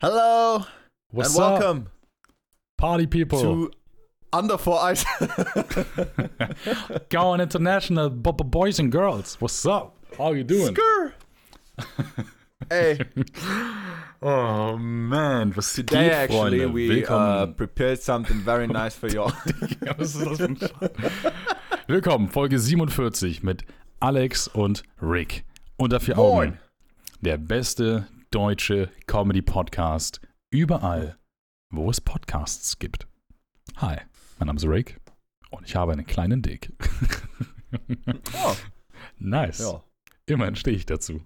Hello What's and up, welcome party people? to Under Four Eyes. Going international, boys and girls. What's up? How you doing? Skrr. Hey, Oh man, was today geht, actually Freunde? we uh, prepared something very nice for you. Ja, was ist das für ein Scheiß? Willkommen, Folge 47 mit Alex und Rick. Unter vier Moin. Augen. Der beste deutsche Comedy-Podcast überall, wo es Podcasts gibt. Hi, mein Name ist Rick und ich habe einen kleinen Dick. Oh, Nice. ja. Immerhin stehe ich dazu.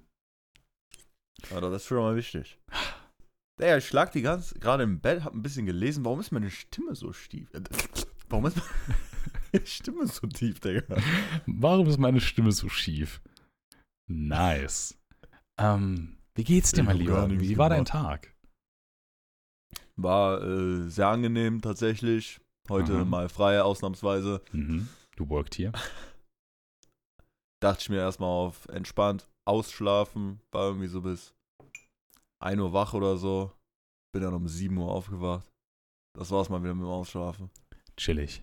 Aber das ist schon mal wichtig. Digga, ich lag die ganze gerade im Bett, hab ein bisschen gelesen. Warum ist meine Stimme so stief? Warum ist meine Stimme so tief, Digga? Warum ist meine Stimme so schief? Nice. Ähm, wie geht's dir, Ich mein Lieber? Wie war dein. Tag? War äh, sehr angenehm tatsächlich. Heute Aha. mal frei, ausnahmsweise. Mhm. Du worked hier. dachte ich mir erstmal auf entspannt ausschlafen. War irgendwie so bis 1 Uhr wach oder so. Bin dann um 7 Uhr aufgewacht. Das war's mal wieder mit dem Ausschlafen. Chillig.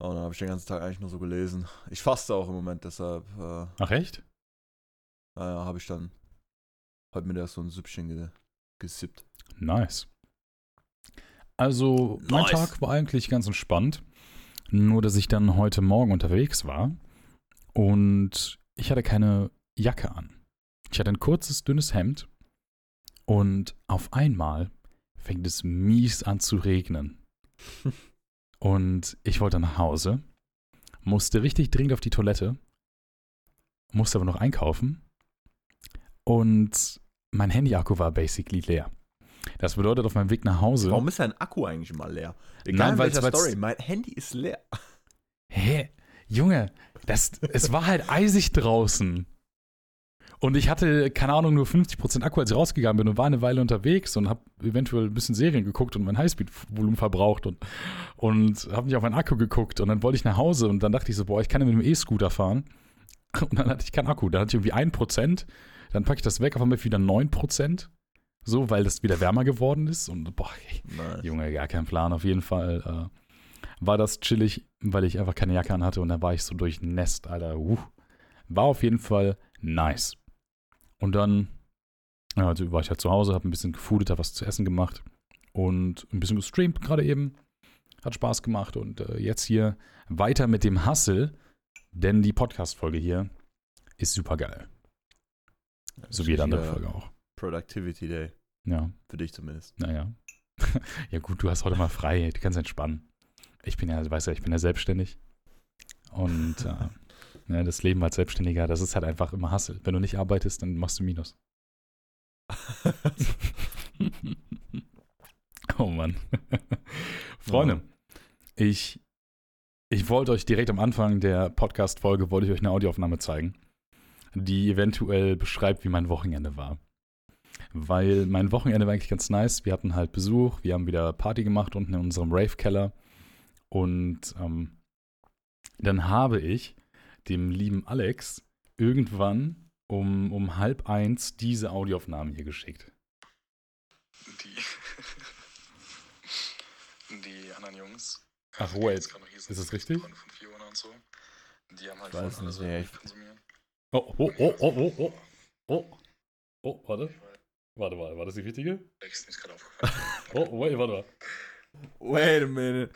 Und dann habe ich den ganzen Tag eigentlich nur so gelesen. Ich faste auch im Moment, deshalb äh, Ach echt? naja, habe ich dann heute mir erst so ein Süppchen ge gesippt. Nice. Also, mein Nice. Tag war eigentlich ganz entspannt. Nur, dass ich dann heute Morgen unterwegs war und ich hatte keine Jacke an. Ich hatte ein kurzes, dünnes Hemd und auf einmal fängt es mies an zu regnen. Und ich wollte nach Hause, musste richtig dringend auf die Toilette, musste aber noch einkaufen und mein Handy-Akku war basically leer. Das bedeutet, auf meinem Weg nach Hause. Warum ist dein Akku eigentlich immer leer? Nein, Egal in weil's- welcher Story, mein Handy ist leer. Hä? Junge, das, es war halt eisig draußen. Und ich hatte, keine Ahnung, nur 50% Akku, als ich rausgegangen bin und war eine Weile unterwegs und habe eventuell ein bisschen Serien geguckt und mein Highspeed-Volumen verbraucht und, und habe nicht auf meinen Akku geguckt. Und dann wollte ich nach Hause und dann dachte ich so, boah, ich kann ja mit dem E-Scooter fahren. Und dann hatte ich keinen Akku. Dann hatte ich irgendwie 1%. Dann packe ich das weg, auf einmal wieder 9%. So, weil das wieder wärmer geworden ist. Und boah, ey, Nice. Junge, gar kein Plan. Auf jeden Fall äh, war das chillig, weil ich einfach keine Jacke anhatte und dann war ich so durchnässt, Alter. Uh. War auf jeden Fall nice. Und dann ja, also war ich halt zu Hause, habe ein bisschen gefoodet, habe was zu essen gemacht und ein bisschen gestreamt gerade eben. Hat Spaß gemacht und äh, jetzt hier weiter mit dem Hustle, denn die Podcast-Folge hier ist super geil. So wie jede andere Folge auch. Productivity Day. Ja. Für dich zumindest. Naja. ja, gut, du hast heute mal frei, du kannst entspannen. Ich bin ja, du weißt ja, ich bin ja selbstständig. Und äh, ne, das Leben als Selbstständiger, das ist halt einfach immer Hassel. Wenn du nicht arbeitest, dann machst du Minus. oh Mann. Freunde, ich, ich wollte euch direkt am Anfang der Podcast-Folge, wollte ich euch eine Audioaufnahme zeigen, die eventuell beschreibt, wie mein Wochenende war weil mein Wochenende war eigentlich ganz nice. Wir hatten halt Besuch, wir haben wieder Party gemacht unten in unserem Rave-Keller und ähm, dann habe ich dem lieben Alex irgendwann um, um halb eins diese Audioaufnahmen hier geschickt. die, die anderen Jungs. Ach, die wait. Ist das richtig? Freunde Von Fiona und so. Die haben halt Ich weiß vorhin alle nicht, so ey. Weed konsumieren. Oh, oh, oh, oh, oh, oh, oh. Oh, warte. Warte, warte, war das die richtige? Alex, mir ist gerade aufgefallen. Oh, wait, warte mal. Wait a minute.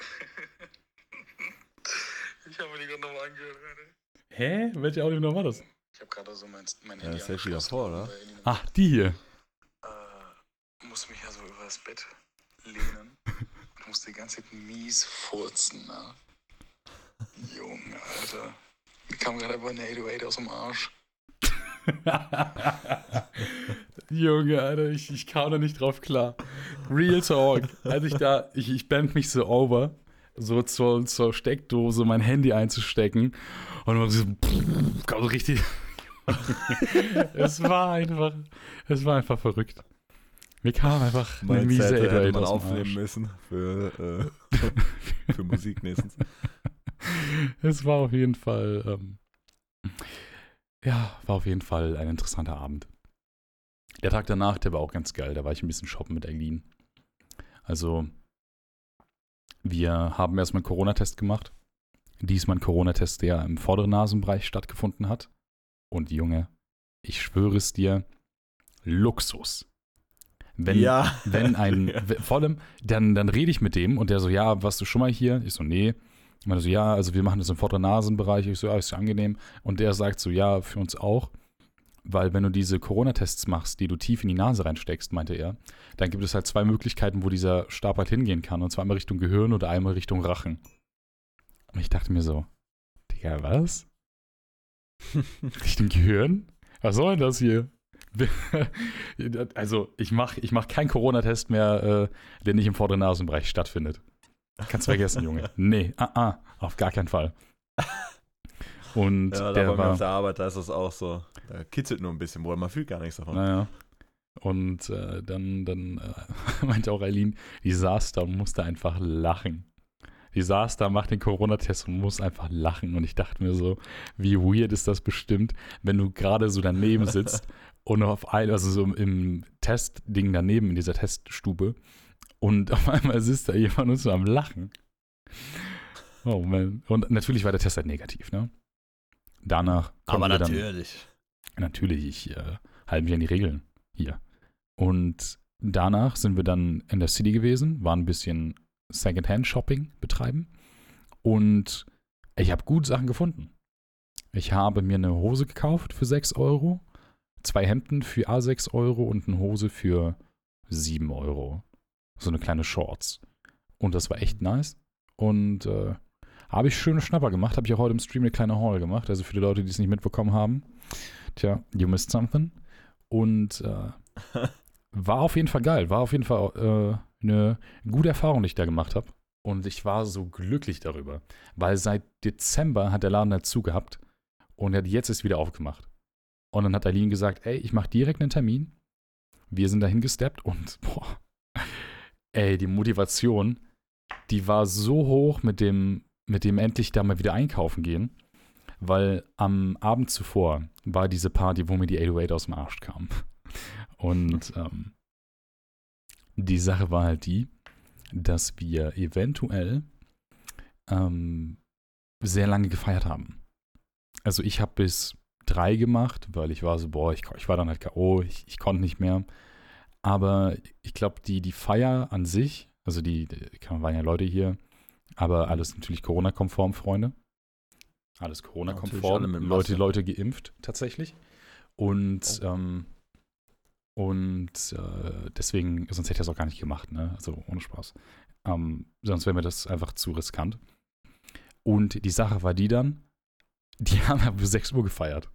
ich habe mir die gerade nochmal angehört. Alter. Hä? Welche Audioaufnahme war das? Ich habe gerade so mein, mein Ja, Handy das hält wieder vor, oder? Ach, die hier. Äh, muss mich ja so über das Bett lehnen. und musste die ganze Zeit mies furzen. Ne? Junge, Alter. Kam gerade einfach eine 808 aus dem Arsch. Junge, Alter, ich, ich kam da nicht drauf klar. Real Talk. Als ich da, ich, ich band mich so over, so zur, zur Steckdose mein Handy einzustecken und man so, kam so richtig. es war einfach, es war einfach verrückt. Mir kam einfach eine Mein miese Zettel hätte 808 man aus dem aufnehmen Arsch. müssen für, äh, für Musik nächstens. Es war auf jeden Fall, ähm, ja, war auf jeden Fall ein interessanter Abend. Der Tag danach, der war auch ganz geil. Da war ich ein bisschen shoppen mit Eileen. Also, wir haben erstmal einen Corona-Test gemacht. Diesmal ein Corona-Test, der im vorderen Nasenbereich stattgefunden hat. Und Junge, ich schwöre es dir, Luxus. Wenn, ja. wenn ein, Ja. vor allem, dann, dann rede ich mit dem und der so, ja, warst du schon mal hier? Ich so, nee. Ich meine so, ja, also wir machen das im vorderen Nasenbereich. Ich so, ja, ist ja angenehm. Und der sagt so, ja, für uns auch. Weil wenn du diese Corona-Tests machst, die du tief in die Nase reinsteckst, meinte er, dann gibt es halt zwei Möglichkeiten, wo dieser Stab halt hingehen kann. Und zwar einmal Richtung Gehirn oder einmal Richtung Rachen. Und ich dachte mir so, Digga, was? Richtung Gehirn? Was soll denn das hier? Also, ich mache ich mach keinen Corona-Test mehr, äh, der nicht im vorderen Nasenbereich stattfindet. Kannst vergessen, Junge. Nee, ah, ah, auf gar keinen Fall. Und Ja, der war, auf der Arbeit, da ist das auch so. Da kitzelt nur ein bisschen, wo man fühlt gar nichts davon. naja. Und äh, dann, dann äh, meinte auch Eileen, die saß da und musste einfach lachen. Die saß da, macht den Corona-Test und muss einfach lachen. Und ich dachte mir so, wie weird ist das bestimmt, wenn du gerade so daneben sitzt und auf ein, also so im Testding daneben, in dieser Teststube, und auf einmal sitzt da jemand und so am Lachen. Oh man. Und natürlich war der Test halt negativ, ne? Danach Aber wir dann, natürlich. Natürlich, ich äh, halte mich an die Regeln hier. Und danach sind wir dann in der City gewesen, waren ein bisschen Secondhand-Shopping betreiben und ich habe gut Sachen gefunden. Ich habe mir eine Hose gekauft für 6 Euro, zwei Hemden für A6 Euro und eine Hose für 7 Euro. So eine kleine Shorts. Und das war echt nice. Und äh, habe ich schöne Schnapper gemacht. Habe ich auch heute im Stream eine kleine Haul gemacht. Also für die Leute, die es nicht mitbekommen haben. Tja, you missed something. Und äh, war auf jeden Fall geil. War auf jeden Fall äh, eine gute Erfahrung, die ich da gemacht habe. Und ich war so glücklich darüber. Weil seit Dezember hat der Laden dazu gehabt. Und er hat jetzt ist wieder aufgemacht. Und dann hat Eileen gesagt, ey, ich mache direkt einen Termin. Wir sind dahin gesteppt und boah, ey, die Motivation, die war so hoch mit dem, mit dem endlich da mal wieder einkaufen gehen. Weil am Abend zuvor war diese Party, wo mir die 808 aus dem Arsch kam. Und ähm, die Sache war halt die, dass wir eventuell ähm, sehr lange gefeiert haben. Also ich habe bis drei gemacht, weil ich war so, boah, ich, ich war dann halt K.O., ich, ich konnte nicht mehr. Aber ich glaube, die, die Feier an sich, also die, die waren ja Leute hier, aber alles natürlich Corona-konform, Freunde. Alles Corona-konform. Leute. Leute geimpft, tatsächlich. Und, Oh. ähm, und äh, deswegen, sonst hätte ich das auch gar nicht gemacht, ne? Also ohne Spaß. Ähm, sonst wäre mir das einfach zu riskant. Und die Sache war die dann, die haben ja bis 6 Uhr gefeiert.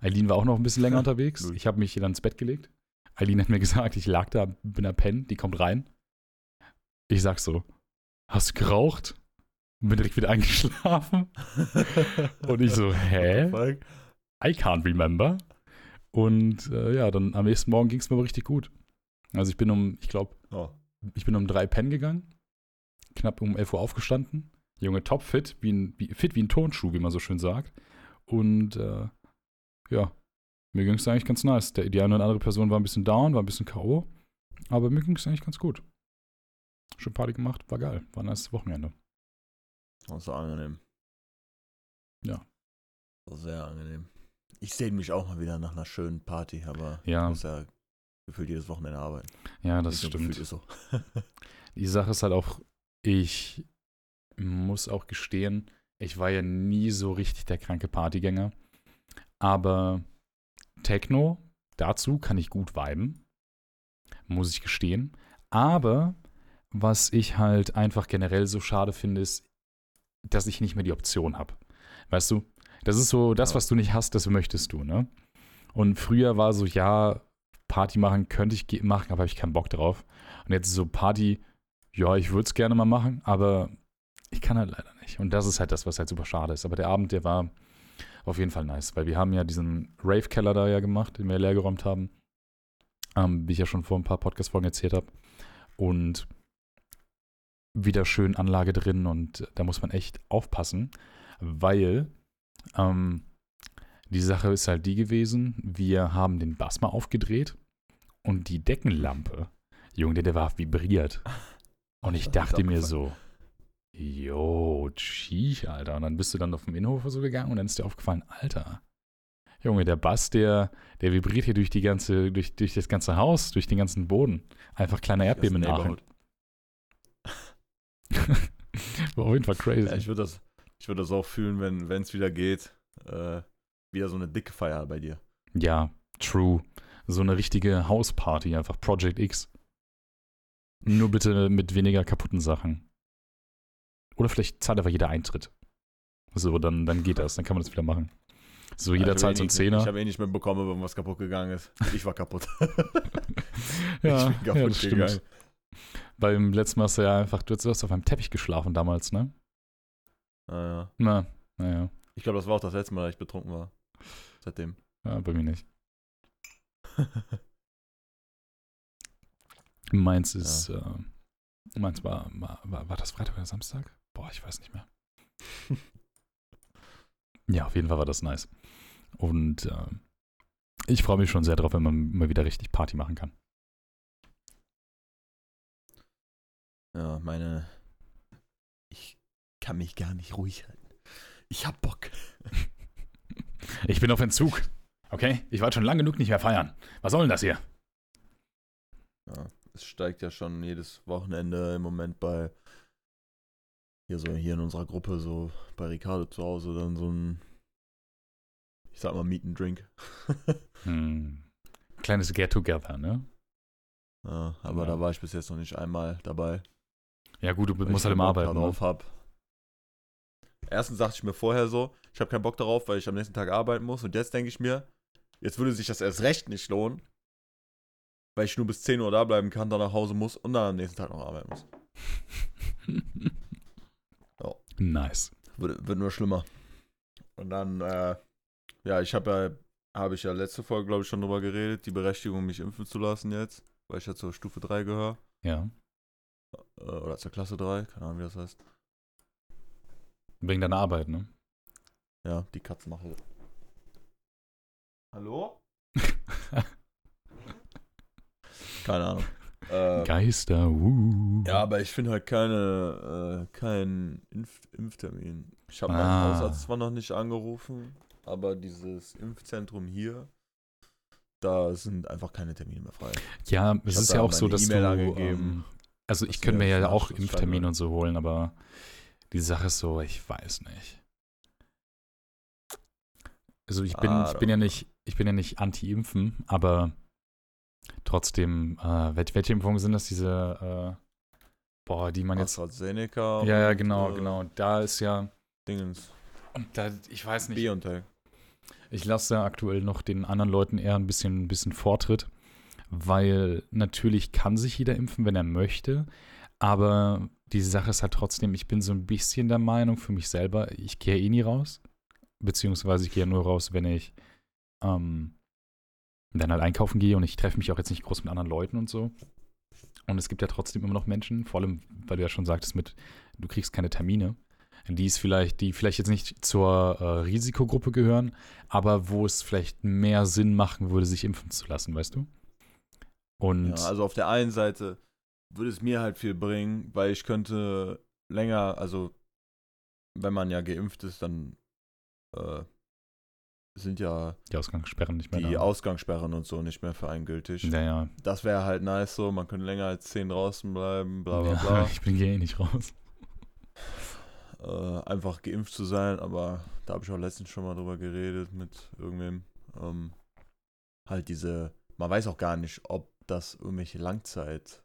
Eileen war auch noch ein bisschen länger unterwegs. Ich habe mich dann ins Bett gelegt. Eileen hat mir gesagt, ich lag da, bin da pennen, die kommt rein. Ich sag so, hast du geraucht? Und bin direkt wieder eingeschlafen. Und ich so, hä? I can't remember. Und äh, ja, dann am nächsten Morgen ging es mir aber richtig gut. Also ich bin um, ich glaube, Oh. ich bin um drei pennen gegangen, knapp um 11 Uhr aufgestanden. Junge, top fit, wie ein, wie, fit wie ein Turnschuh, wie man so schön sagt. Und äh, ja, mir ging es eigentlich ganz nice. Der, die eine oder andere Person war ein bisschen down, war ein bisschen K.O., aber mir ging es eigentlich ganz gut. Schön Party gemacht, war geil, war ein nice Wochenende. Das so angenehm. Ja. Ist sehr angenehm. Ich sehne mich auch mal wieder nach einer schönen Party, aber Ja. ich muss ja gefühlt jedes Wochenende arbeiten. Ja, das stimmt. so. Die Sache ist halt auch, ich muss auch gestehen, ich war ja nie so richtig der kranke Partygänger. Aber Techno, dazu kann ich gut viben. Muss ich gestehen. Aber was ich halt einfach generell so schade finde, ist, dass ich nicht mehr die Option habe. Weißt du? Das ist so, das, was du nicht hast, das möchtest du, ne? Und früher war so, ja, Party machen könnte ich machen, aber habe ich keinen Bock drauf. Und jetzt so Party, ja, ich würde es gerne mal machen, aber ich kann halt leider nicht. Und das ist halt das, was halt super schade ist. Aber der Abend, der war auf jeden Fall nice, weil wir haben ja diesen Rave-Keller da ja gemacht, den wir leer geräumt haben. Ähm, wie ich ja schon vor ein paar Podcast-Folgen erzählt habe. Und wieder schön Anlage drin und da muss man echt aufpassen, weil ähm, die Sache ist halt die gewesen, wir haben den Bass mal aufgedreht Und die Deckenlampe, Junge, der, der war vibriert. Und ich dachte mir so, yo, tschich, Alter. Und dann bist du dann auf dem Innenhof so gegangen und dann ist dir aufgefallen, Alter, Junge, der Bass, der, der vibriert hier durch die ganze, durch, durch das ganze Haus, durch den ganzen Boden. Einfach kleiner Erdbeben nachher. Neighborhood. War auf jeden Fall crazy. Ja, ich würde das, ich würd das auch fühlen, wenn es wieder geht. Äh, wieder so eine dicke Feier bei dir. Ja, true. So eine richtige Hausparty, einfach Project X. Nur bitte mit weniger kaputten Sachen. Oder vielleicht zahlt einfach jeder Eintritt. So, dann, dann geht das, dann kann man das wieder machen. So, jeder Ja, hab zahlt eh so einen Zehner. Ich habe eh nicht mitbekommen, wenn was kaputt gegangen ist. Ich war kaputt. ja, ich bin ja, kaputt das stimmt. Beim letzten Mal hast du ja einfach, du hast auf einem Teppich geschlafen damals, ne? Naja. Na, naja, Ich glaube, das war auch das letzte Mal, dass ich betrunken war. Seitdem. ja, bei mir nicht. Meins ist, äh, meins war, war, war, war das Freitag oder Samstag? Boah, ich weiß nicht mehr. ja, auf jeden Fall war das nice. Und äh, ich freue mich schon sehr drauf, wenn man mal wieder richtig Party machen kann. Ja, meine. Ich kann mich gar nicht ruhig halten. Ich hab Bock. Ich bin auf Entzug. Okay? Ich war schon lange genug nicht mehr feiern. Was soll denn das hier? Ja, es steigt ja schon jedes Wochenende im Moment bei. Hier so, hier in unserer Gruppe, so bei Ricardo zu Hause, dann so ein. Ich sag mal, Meet and Drink. Hm. Kleines Get-Together, ne? ja, aber Ja. da war ich bis jetzt noch nicht einmal dabei. Ja, gut, du musst halt immer arbeiten. Ne? hab. Erstens dachte ich mir vorher so, ich habe keinen Bock darauf, weil ich am nächsten Tag arbeiten muss. Und jetzt denke ich mir, jetzt würde sich das erst recht nicht lohnen, weil ich nur bis 10 Uhr da bleiben kann, dann nach Hause muss und dann am nächsten Tag noch arbeiten muss. Nice. Wird, wird nur schlimmer. Und dann, äh, ja, ich habe ja, habe ich ja letzte Folge, glaube ich, schon drüber geredet, die Berechtigung, mich impfen zu lassen jetzt, weil ich ja zur Stufe 3 gehöre. Ja. Äh, oder zur Klasse 3, keine Ahnung, wie das heißt. Wegen deiner Arbeit, ne? Ja, die Katzenmache. Hallo? Keine Ahnung. Äh, Geister, uh. ja, aber ich finde halt keine, äh, keinen Impf Impftermin. Ich habe Ah. meinen Hausarzt zwar noch nicht angerufen, aber dieses Impfzentrum hier, da sind einfach keine Termine mehr frei. Ja, es ist ja auch so, dass E-Mail du. Ähm, also ich könnte mir ja auch Impftermine und so holen, aber die Sache ist so, ich weiß nicht. Also ich bin, Ah, ich bin ja nicht, ich bin ja nicht anti-impfen, aber trotzdem, äh, welche, welche Impfungen sind das? Diese, äh, boah, die man jetzt. AstraZeneca. Ja, ja, genau, äh, genau. Da ist ja, Dingens. und da, ich weiß nicht. BioNTech. Ich lasse aktuell noch den anderen Leuten eher ein bisschen, ein bisschen Vortritt, weil natürlich kann sich jeder impfen, wenn er möchte, aber die Sache ist halt trotzdem, ich bin so ein bisschen der Meinung für mich selber, ich gehe eh nie raus, beziehungsweise ich gehe nur raus, wenn ich ähm, dann halt einkaufen gehe und ich treffe mich auch jetzt nicht groß mit anderen Leuten und so. Und es gibt ja trotzdem immer noch Menschen, vor allem, weil du ja schon sagtest, mit, du kriegst keine Termine, die ist vielleicht, die vielleicht jetzt nicht zur äh, Risikogruppe gehören, aber wo es vielleicht mehr Sinn machen würde, sich impfen zu lassen, weißt du? Und Ja, also auf der einen Seite würde es mir halt viel bringen, weil ich könnte länger, also wenn man ja geimpft ist, dann äh, sind ja die Ausgangssperren nicht mehr die da. Ausgangssperren und so nicht mehr für einen gültig. ja, ja. Das wäre halt nice so, man könnte länger als 10 draußen bleiben, bla bla ja bla. ich bin hier eh nicht raus. äh, einfach geimpft zu sein, aber da habe ich auch letztens schon mal drüber geredet mit irgendwem. Ähm, halt diese, man weiß auch gar nicht, ob das irgendwelche Langzeit,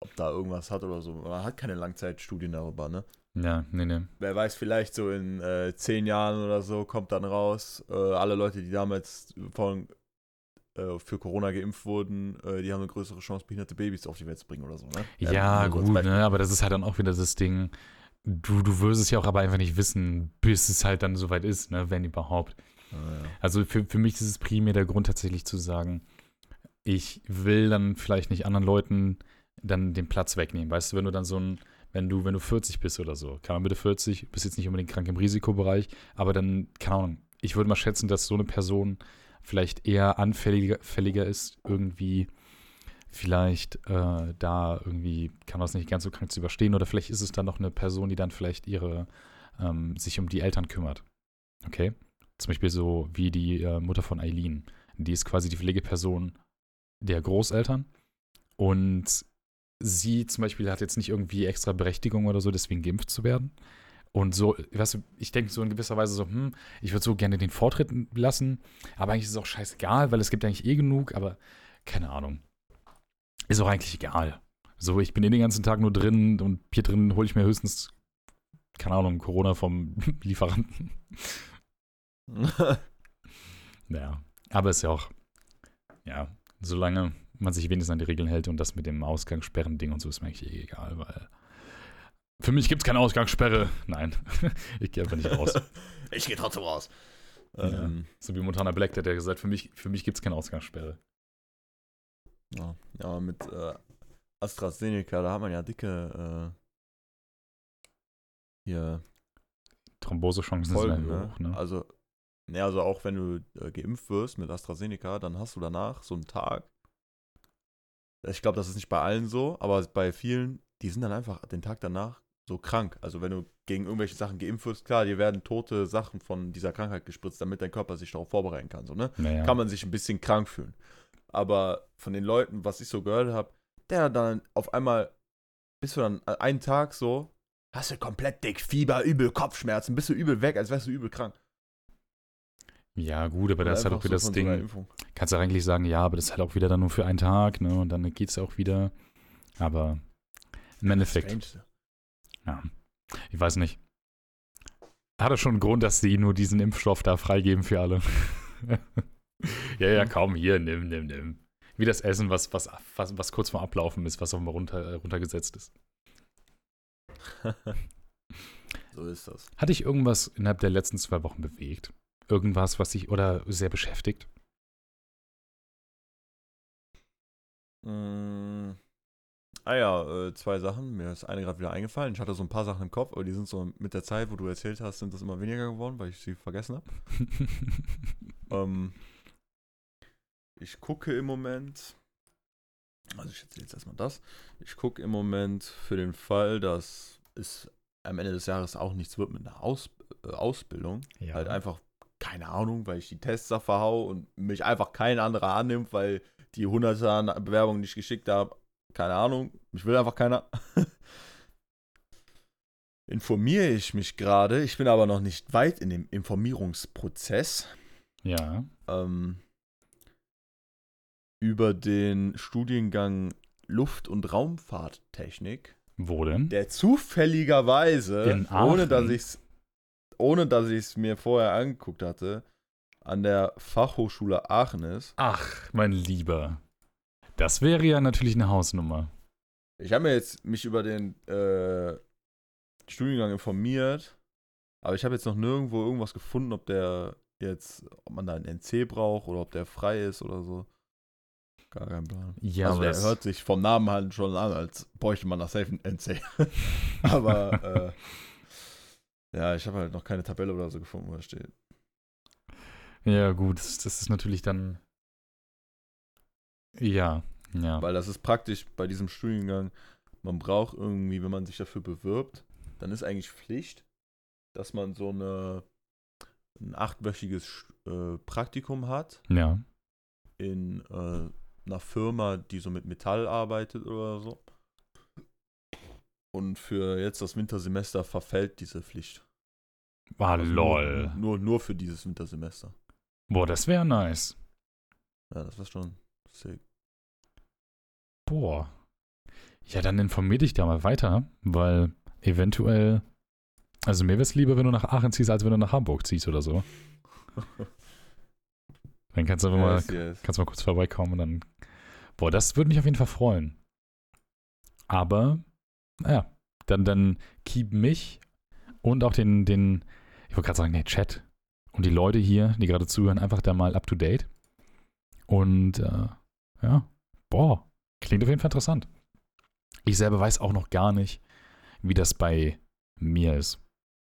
ob da irgendwas hat oder so. Man hat keine Langzeitstudien darüber, ne? Ja, nee, nee. Wer weiß, vielleicht so in äh, zehn Jahren oder so kommt dann raus, äh, alle Leute, die damals von, äh, für Corona geimpft wurden, äh, die haben eine größere Chance, behinderte Babys auf die Welt zu bringen oder so, ne? Ja, als gut, ne, aber das ist halt dann auch wieder das Ding, du, du wirst es ja auch aber einfach nicht wissen, bis es halt dann soweit ist, ne, wenn überhaupt. Ah, ja. Also für, für mich ist es primär der Grund tatsächlich zu sagen, ich will dann vielleicht nicht anderen Leuten dann den Platz wegnehmen. Weißt du, wenn du dann so ein, wenn du, wenn du 40 bist oder so, keine Ahnung, bitte 40, bist jetzt nicht unbedingt krank im Risikobereich, aber dann, keine Ahnung, ich würde mal schätzen, dass so eine Person vielleicht eher anfälliger fälliger ist, irgendwie vielleicht äh, da irgendwie kann das nicht ganz so krank zu überstehen oder vielleicht ist es dann noch eine Person, die dann vielleicht ihre ähm, sich um die Eltern kümmert. Okay? Zum Beispiel so wie die äh, Mutter von Eileen. Die ist quasi die Pflegeperson der Großeltern und sie zum Beispiel hat jetzt nicht irgendwie extra Berechtigung oder so, deswegen geimpft zu werden. Und so, weißt du, ich denke so in gewisser Weise so, hm, ich würde so gerne den Vortritt lassen, aber eigentlich ist es auch scheißegal, weil es gibt eigentlich eh genug, aber keine Ahnung. Ist auch eigentlich egal. So, ich bin eh den ganzen Tag nur drin und hier drin hole ich mir höchstens, keine Ahnung, Corona vom Lieferanten. naja, aber ist ja auch, ja, solange man sich wenigstens an die Regeln hält und das mit dem Ausgangssperren-Ding und so ist mir eigentlich eh egal, weil für mich gibt es keine Ausgangssperre. Nein, ich gehe einfach nicht raus. ich gehe trotzdem raus. Ja, ähm, so wie Montana Black, der hat ja gesagt, für mich, für mich gibt es keine Ausgangssperre. Ja, ja mit äh, AstraZeneca, da hat man ja dicke äh, hier Thrombosechancen Folgen, sind ne? hoch, ne? Also, ne, also auch wenn du äh, geimpft wirst mit AstraZeneca, dann hast du danach so einen Tag. Ich glaube, das ist nicht bei allen so, aber bei vielen, die sind dann einfach den Tag danach so krank. Also wenn du gegen irgendwelche Sachen geimpft wirst, klar, dir werden tote Sachen von dieser Krankheit gespritzt, damit dein Körper sich darauf vorbereiten kann. So, ne? Naja. Kann man sich ein bisschen krank fühlen. Aber von den Leuten, was ich so gehört habe, der dann auf einmal, bist du dann einen Tag so, hast du komplett dick, Fieber, übel Kopfschmerzen, bist du übel weg, als wärst du übel krank. Ja, gut, aber das ist halt auch wieder das Ding. So kannst du eigentlich sagen, ja, aber das ist halt auch wieder dann nur für einen Tag, ne? Und dann geht es auch wieder. Aber im Endeffekt. Ja. Ich weiß nicht. Hat es schon einen Grund, dass sie nur diesen Impfstoff da freigeben für alle? ja, ja, kaum hier, nimm, nimm, nimm. Wie das Essen, was, was, was, was kurz vor Ablaufen ist, was auch mal runter, runtergesetzt ist. so ist das. Hatte ich irgendwas innerhalb der letzten zwei Wochen bewegt? Irgendwas, was sich oder sehr beschäftigt? Mm. Ah ja, äh, zwei Sachen. Mir ist eine gerade wieder eingefallen. Ich hatte so ein paar Sachen im Kopf, aber die sind so mit der Zeit, wo du erzählt hast, sind das immer weniger geworden, weil ich sie vergessen habe. ähm, ich gucke im Moment, also ich erzähle jetzt erstmal das. Ich gucke im Moment für den Fall, dass es am Ende des Jahres auch nichts wird mit einer Aus, äh, Ausbildung. Ja. Halt einfach, keine Ahnung, weil ich die Tests da verhau und mich einfach kein anderer annimmt, weil die hunderte an Bewerbungen, ich geschickt habe, keine Ahnung, mich will einfach keiner. Informiere ich mich gerade, ich bin aber noch nicht weit in dem Informierungsprozess. Ja. Ähm, über den Studiengang Luft- und Raumfahrttechnik. Wo denn? Der zufälligerweise, ohne dass ich es ohne dass ich es mir vorher angeguckt hatte, an der Fachhochschule Aachen ist. Ach, mein Lieber. Das wäre ja natürlich eine Hausnummer. Ich habe mir jetzt mich über den äh, Studiengang informiert, aber ich habe jetzt noch nirgendwo irgendwas gefunden, ob der jetzt, ob man da einen NC braucht oder ob der frei ist oder so. Gar kein Plan. Ja, also der hört sich vom Namen halt schon an, als bräuchte man nach safe NC. aber äh, ja, ich habe halt noch keine Tabelle oder so gefunden, wo er steht. Ja, gut, das, das ist natürlich dann. Ja, ja. Weil das ist praktisch bei diesem Studiengang, man braucht irgendwie, wenn man sich dafür bewirbt, dann ist eigentlich Pflicht, dass man so eine ein achtwöchiges äh, Praktikum hat. Ja. In äh, einer Firma, die so mit Metall arbeitet oder so. Und für jetzt das Wintersemester verfällt diese Pflicht. War ah, also lol. Nur, nur, nur, für dieses Wintersemester. Boah, das wäre nice. Ja, das wäre schon sick. Boah. Ja, dann informier dich da mal weiter, weil eventuell. Also mir wäre es lieber, wenn du nach Aachen ziehst, als wenn du nach Hamburg ziehst oder so. Dann kannst du einfach yes, mal, yes. kannst mal kurz vorbeikommen und dann. Boah, das würde mich auf jeden Fall freuen. Aber, naja, dann, dann keep mich und auch den, den, ich wollte gerade sagen, den Chat und die Leute hier, die gerade zuhören, einfach da mal up to date. Und äh, ja, boah, klingt auf jeden Fall interessant. Ich selber weiß auch noch gar nicht, wie das bei mir ist.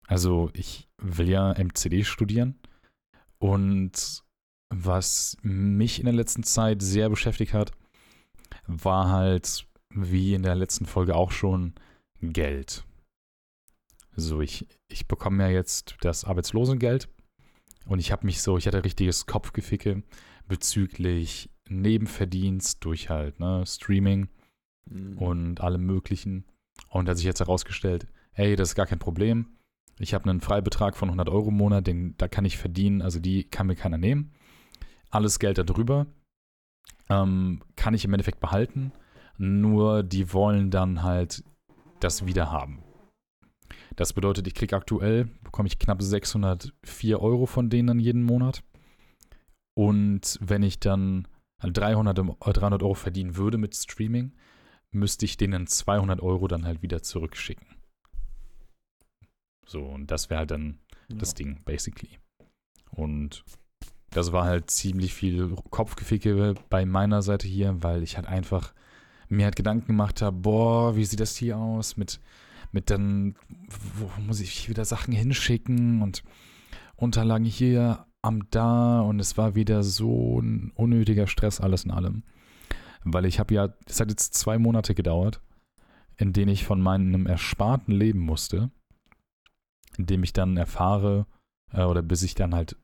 Also ich will ja MCD studieren und was mich in der letzten Zeit sehr beschäftigt hat, war halt, wie in der letzten Folge auch schon, Geld. So, ich, ich bekomme ja jetzt das Arbeitslosengeld und ich habe mich so, ich hatte richtiges Kopfgeficke bezüglich Nebenverdienst durch halt, ne, Streaming Mhm. und allem möglichen. Und da hat sich jetzt herausgestellt, ey, das ist gar kein Problem. Ich habe einen Freibetrag von 100 Euro im Monat, den, da kann ich verdienen, also die kann mir keiner nehmen. Alles Geld darüber ähm, kann ich im Endeffekt behalten, nur die wollen dann halt das wieder haben. Das bedeutet, ich kriege aktuell, bekomme ich knapp 604 Euro von denen dann jeden Monat. Und wenn ich dann 300, im- äh, 300 Euro verdienen würde mit Streaming, müsste ich denen 200 Euro dann halt wieder zurückschicken. So, und das wäre halt dann das Ja. Ding, basically. Und das war halt ziemlich viel Kopfgeficke bei meiner Seite hier, weil ich halt einfach mir halt Gedanken gemacht habe, boah, wie sieht das hier aus mit, mit dann, wo muss ich wieder Sachen hinschicken und Unterlagen hier, am da und es war wieder so ein unnötiger Stress alles in allem. Weil ich habe ja, es hat jetzt zwei Monate gedauert, in denen ich von meinem Ersparten leben musste, in dem ich dann erfahre, äh, oder bis ich dann halt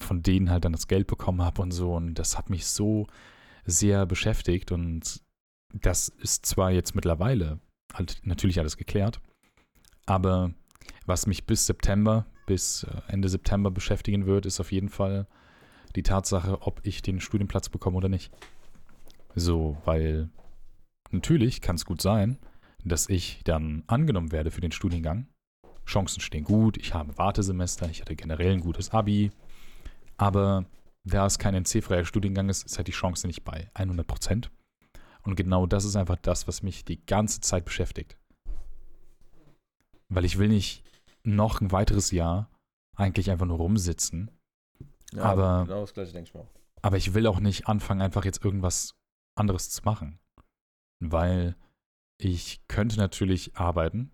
von denen halt dann das Geld bekommen habe und so. Und das hat mich so sehr beschäftigt. Und das ist zwar jetzt mittlerweile halt natürlich alles geklärt, aber was mich bis September, bis äh, Ende September beschäftigen wird, ist auf jeden Fall die Tatsache, ob ich den Studienplatz bekomme oder nicht. So, weil natürlich kann es gut sein, dass ich dann angenommen werde für den Studiengang. Chancen stehen gut, ich habe Wartesemester, ich hatte generell ein gutes Abi. Aber da es kein NC-freier Studiengang ist, ist halt die Chance nicht bei 100 Prozent. Und genau das ist einfach das, was mich die ganze Zeit beschäftigt. Weil ich will nicht noch ein weiteres Jahr eigentlich einfach nur rumsitzen. Ja, aber- Genau das gleiche denke ich auch. Aber ich will auch nicht anfangen, einfach jetzt irgendwas anderes zu machen. Weil ich könnte natürlich arbeiten.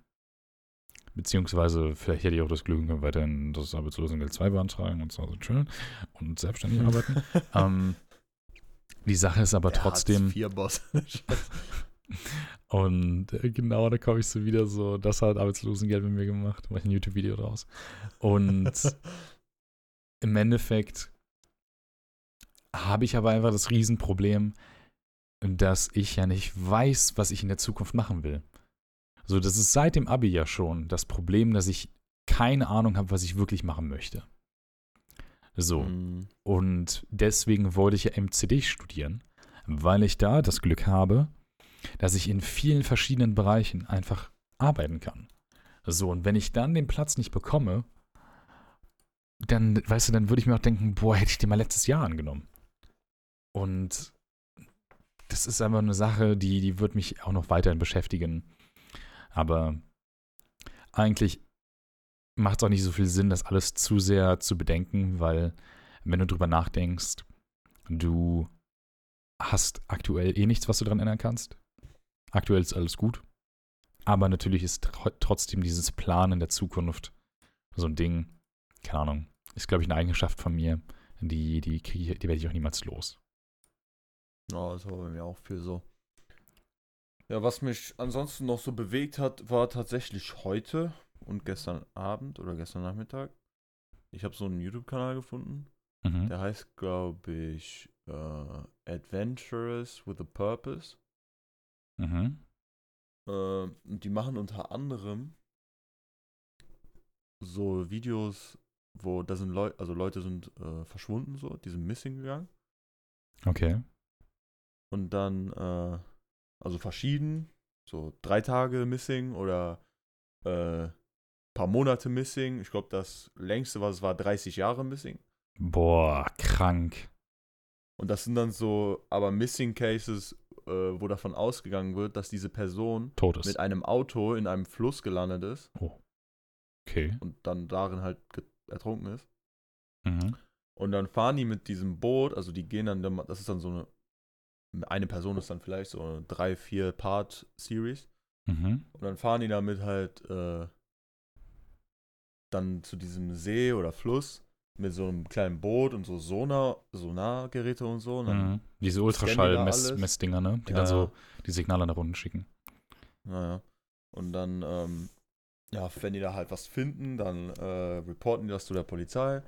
Beziehungsweise vielleicht hätte ich auch das Glück, weiterhin das Arbeitslosengeld 2 beantragen und so chillen und selbstständig arbeiten. ähm, die Sache ist aber trotzdem, Vier Boss. und äh, genau, da komme ich so wieder so, das hat Arbeitslosengeld mit mir gemacht, mache ich ein YouTube-Video draus. Und im Endeffekt habe ich aber einfach das Riesenproblem, dass ich ja nicht weiß, was ich in der Zukunft machen will. So, das ist seit dem Abi ja schon das Problem, dass ich keine Ahnung habe, was ich wirklich machen möchte. So, Mhm. und deswegen wollte ich ja MCD studieren, weil ich da das Glück habe, dass ich in vielen verschiedenen Bereichen einfach arbeiten kann. So, und wenn ich dann den Platz nicht bekomme, dann, weißt du, dann würde ich mir auch denken, boah, hätte ich den mal letztes Jahr angenommen. Und das ist einfach eine Sache, die, die wird mich auch noch weiterhin beschäftigen. Aber eigentlich macht es auch nicht so viel Sinn, das alles zu sehr zu bedenken, weil wenn du drüber nachdenkst, du hast aktuell eh nichts, was du dran ändern kannst. Aktuell ist alles gut. Aber natürlich ist tr trotzdem dieses Plan in der Zukunft so ein Ding, keine Ahnung, ist, glaube ich, eine Eigenschaft von mir, die, die, die werde ich auch niemals los. Ja, das war bei mir auch viel so. Ja, was mich ansonsten noch so bewegt hat, war tatsächlich heute und gestern Abend oder gestern Nachmittag. Ich habe so einen YouTube-Kanal gefunden. Mhm. Der heißt, glaube ich, äh, Adventurous with a Purpose. Mhm. Äh, und die machen unter anderem so Videos, wo da sind Leute, also Leute sind äh, verschwunden so, die sind missing gegangen. Okay. Und dann, äh, also verschieden, so drei Tage missing oder äh, paar Monate missing. Ich glaube, das längste, was es war, 30 Jahre missing. Boah, krank. Und das sind dann so, aber Missing Cases, äh, wo davon ausgegangen wird, dass diese Person mit einem Auto in einem Fluss gelandet ist Okay. und dann darin halt ertrunken ist. Mhm. Und dann fahren die mit diesem Boot, also die gehen dann, das ist dann so eine, eine Person ist dann vielleicht so eine drei, vier Part-Series. Mhm. Und dann fahren die damit halt äh, dann zu diesem See oder Fluss mit so einem kleinen Boot und so Sonar, Sonargeräte und so. Und Mhm. Diese. Ultraschall-Messdinger, ne? Die Ja, dann so die Signale nach unten schicken. Naja. Und dann, ähm, ja, wenn die da halt was finden, dann äh, reporten die das zu der Polizei.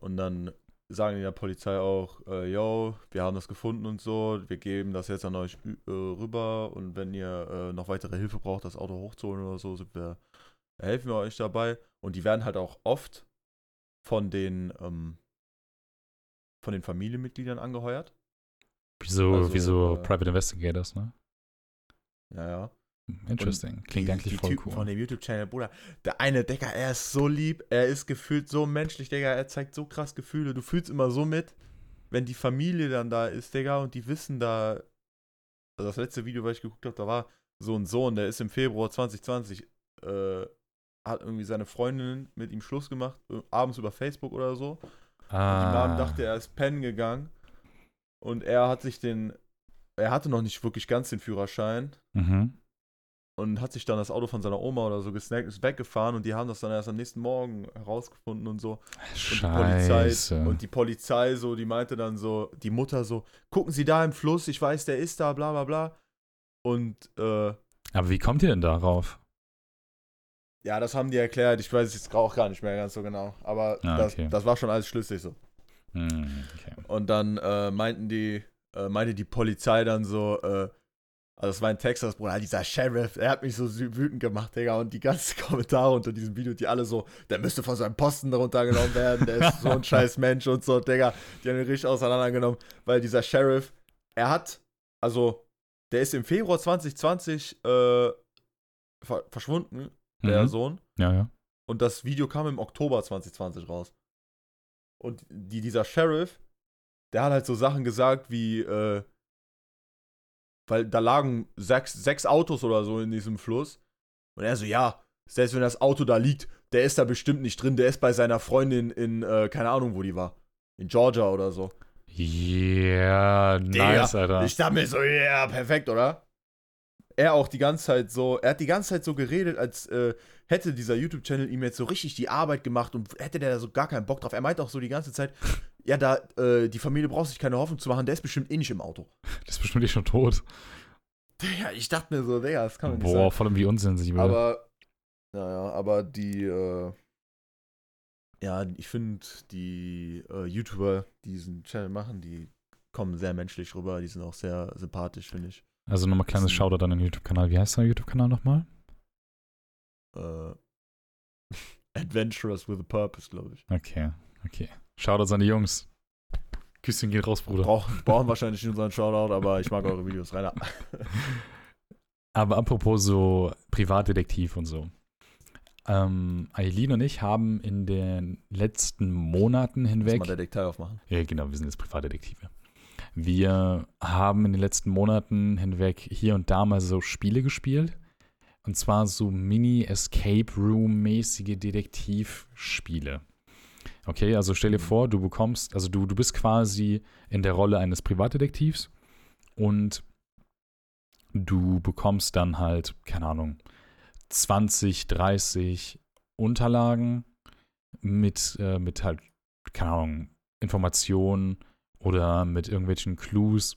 Und dann sagen die der Polizei auch, äh, yo, wir haben das gefunden und so, wir geben das jetzt an euch äh, rüber und wenn ihr äh, noch weitere Hilfe braucht, das Auto hochzuholen oder so, wir, helfen wir euch dabei. Und die werden halt auch oft von den, ähm, von den Familienmitgliedern angeheuert. Wie so, Also, wie so äh, Private Investigators, ne? Ja, ja. Interesting. Klingt die, eigentlich die voll Typen cool. von dem YouTube-Channel, Bruder. Der eine, Digga, er ist so lieb, er ist gefühlt so menschlich, Digga, er zeigt so krass Gefühle. Du fühlst immer so mit, wenn die Familie dann da ist, Digga, und die wissen da. Also das letzte Video, was ich geguckt habe, da war so ein Sohn, der ist im Februar 2020, äh, hat irgendwie seine Freundin mit ihm Schluss gemacht, äh, abends über Facebook oder so. Und die ah, Mom dachte, er ist pennen gegangen. Und er hat sich den. Er hatte noch nicht wirklich ganz den Führerschein mhm. und hat sich dann das Auto von seiner Oma oder so gesnackt, ist weggefahren und die haben das dann erst am nächsten Morgen herausgefunden und so. Und die Polizei, Scheiße. und die Polizei so, die meinte dann so, die Mutter so, gucken Sie da im Fluss, ich weiß, der ist da, bla bla bla. Und äh, Aber wie kommt ihr denn darauf? Ja, das haben die erklärt, ich weiß es jetzt auch gar nicht mehr ganz so genau. Aber Ah, das, okay. das war schon alles schlüssig so. Hm, okay. Und dann äh, meinten die, äh, meinte die Polizei dann so, äh, also es war in Texas, Bruder, dieser Sheriff, er hat mich so wütend gemacht, Digga. Und die ganzen Kommentare unter diesem Video, die alle so, der müsste von seinem Posten runtergenommen werden, der ist so ein scheiß Mensch und so, Digga. Die haben ihn richtig auseinandergenommen, weil dieser Sheriff, er hat, also, der ist im Februar 2020 äh, ver verschwunden, der Mhm. Sohn. Ja, ja. Und das Video kam im Oktober 2020 raus. Und die, dieser Sheriff, der hat halt so Sachen gesagt wie, äh, weil da lagen sechs, sechs Autos oder so in diesem Fluss. Und er so, ja, selbst wenn das Auto da liegt, der ist da bestimmt nicht drin, der ist bei seiner Freundin in, äh, keine Ahnung, wo die war. In Georgia oder so. Yeah, nice, Alter. Ich dachte mir so, ja, yeah, perfekt, oder? Er auch die ganze Zeit so, er hat die ganze Zeit so geredet, als äh, hätte dieser YouTube-Channel ihm jetzt so richtig die Arbeit gemacht und hätte der da so gar keinen Bock drauf. Er meinte auch so die ganze Zeit, ja, da, äh, die Familie braucht sich keine Hoffnung zu machen, der ist bestimmt eh nicht im Auto. das ist bestimmt eh schon tot. Ja, ich dachte mir so, Digga, das kann doch nicht Boah, vor allem wie unsensibel. Aber, naja, aber die, äh, ja, ich finde, die äh, YouTuber, die diesen Channel machen, die kommen sehr menschlich rüber, die sind auch sehr sympathisch, finde ich. Also nochmal kleines Shoutout an den YouTube-Kanal. Wie heißt der YouTube-Kanal nochmal? äh, Adventurous with a Purpose, glaube ich. Okay, okay. Shoutouts an die Jungs. Küsschen geht raus, Bruder. Brauchen, brauchen wahrscheinlich nicht unseren Shoutout, aber ich mag eure Videos, Rainer. Aber apropos so Privatdetektiv und so. Ähm, Eileen und ich haben in den letzten Monaten Lass hinweg. mal Detektiv aufmachen. Ja, genau, wir sind jetzt Privatdetektive. Wir haben in den letzten Monaten hinweg hier und da mal so Spiele gespielt. Und zwar so Mini-Escape Room-mäßige Detektivspiele. Okay, also stell dir vor, du bekommst, also du, du bist quasi in der Rolle eines Privatdetektivs und du bekommst dann halt, keine Ahnung, 20, 30 Unterlagen mit, äh, mit halt, keine Ahnung, Informationen oder mit irgendwelchen Clues,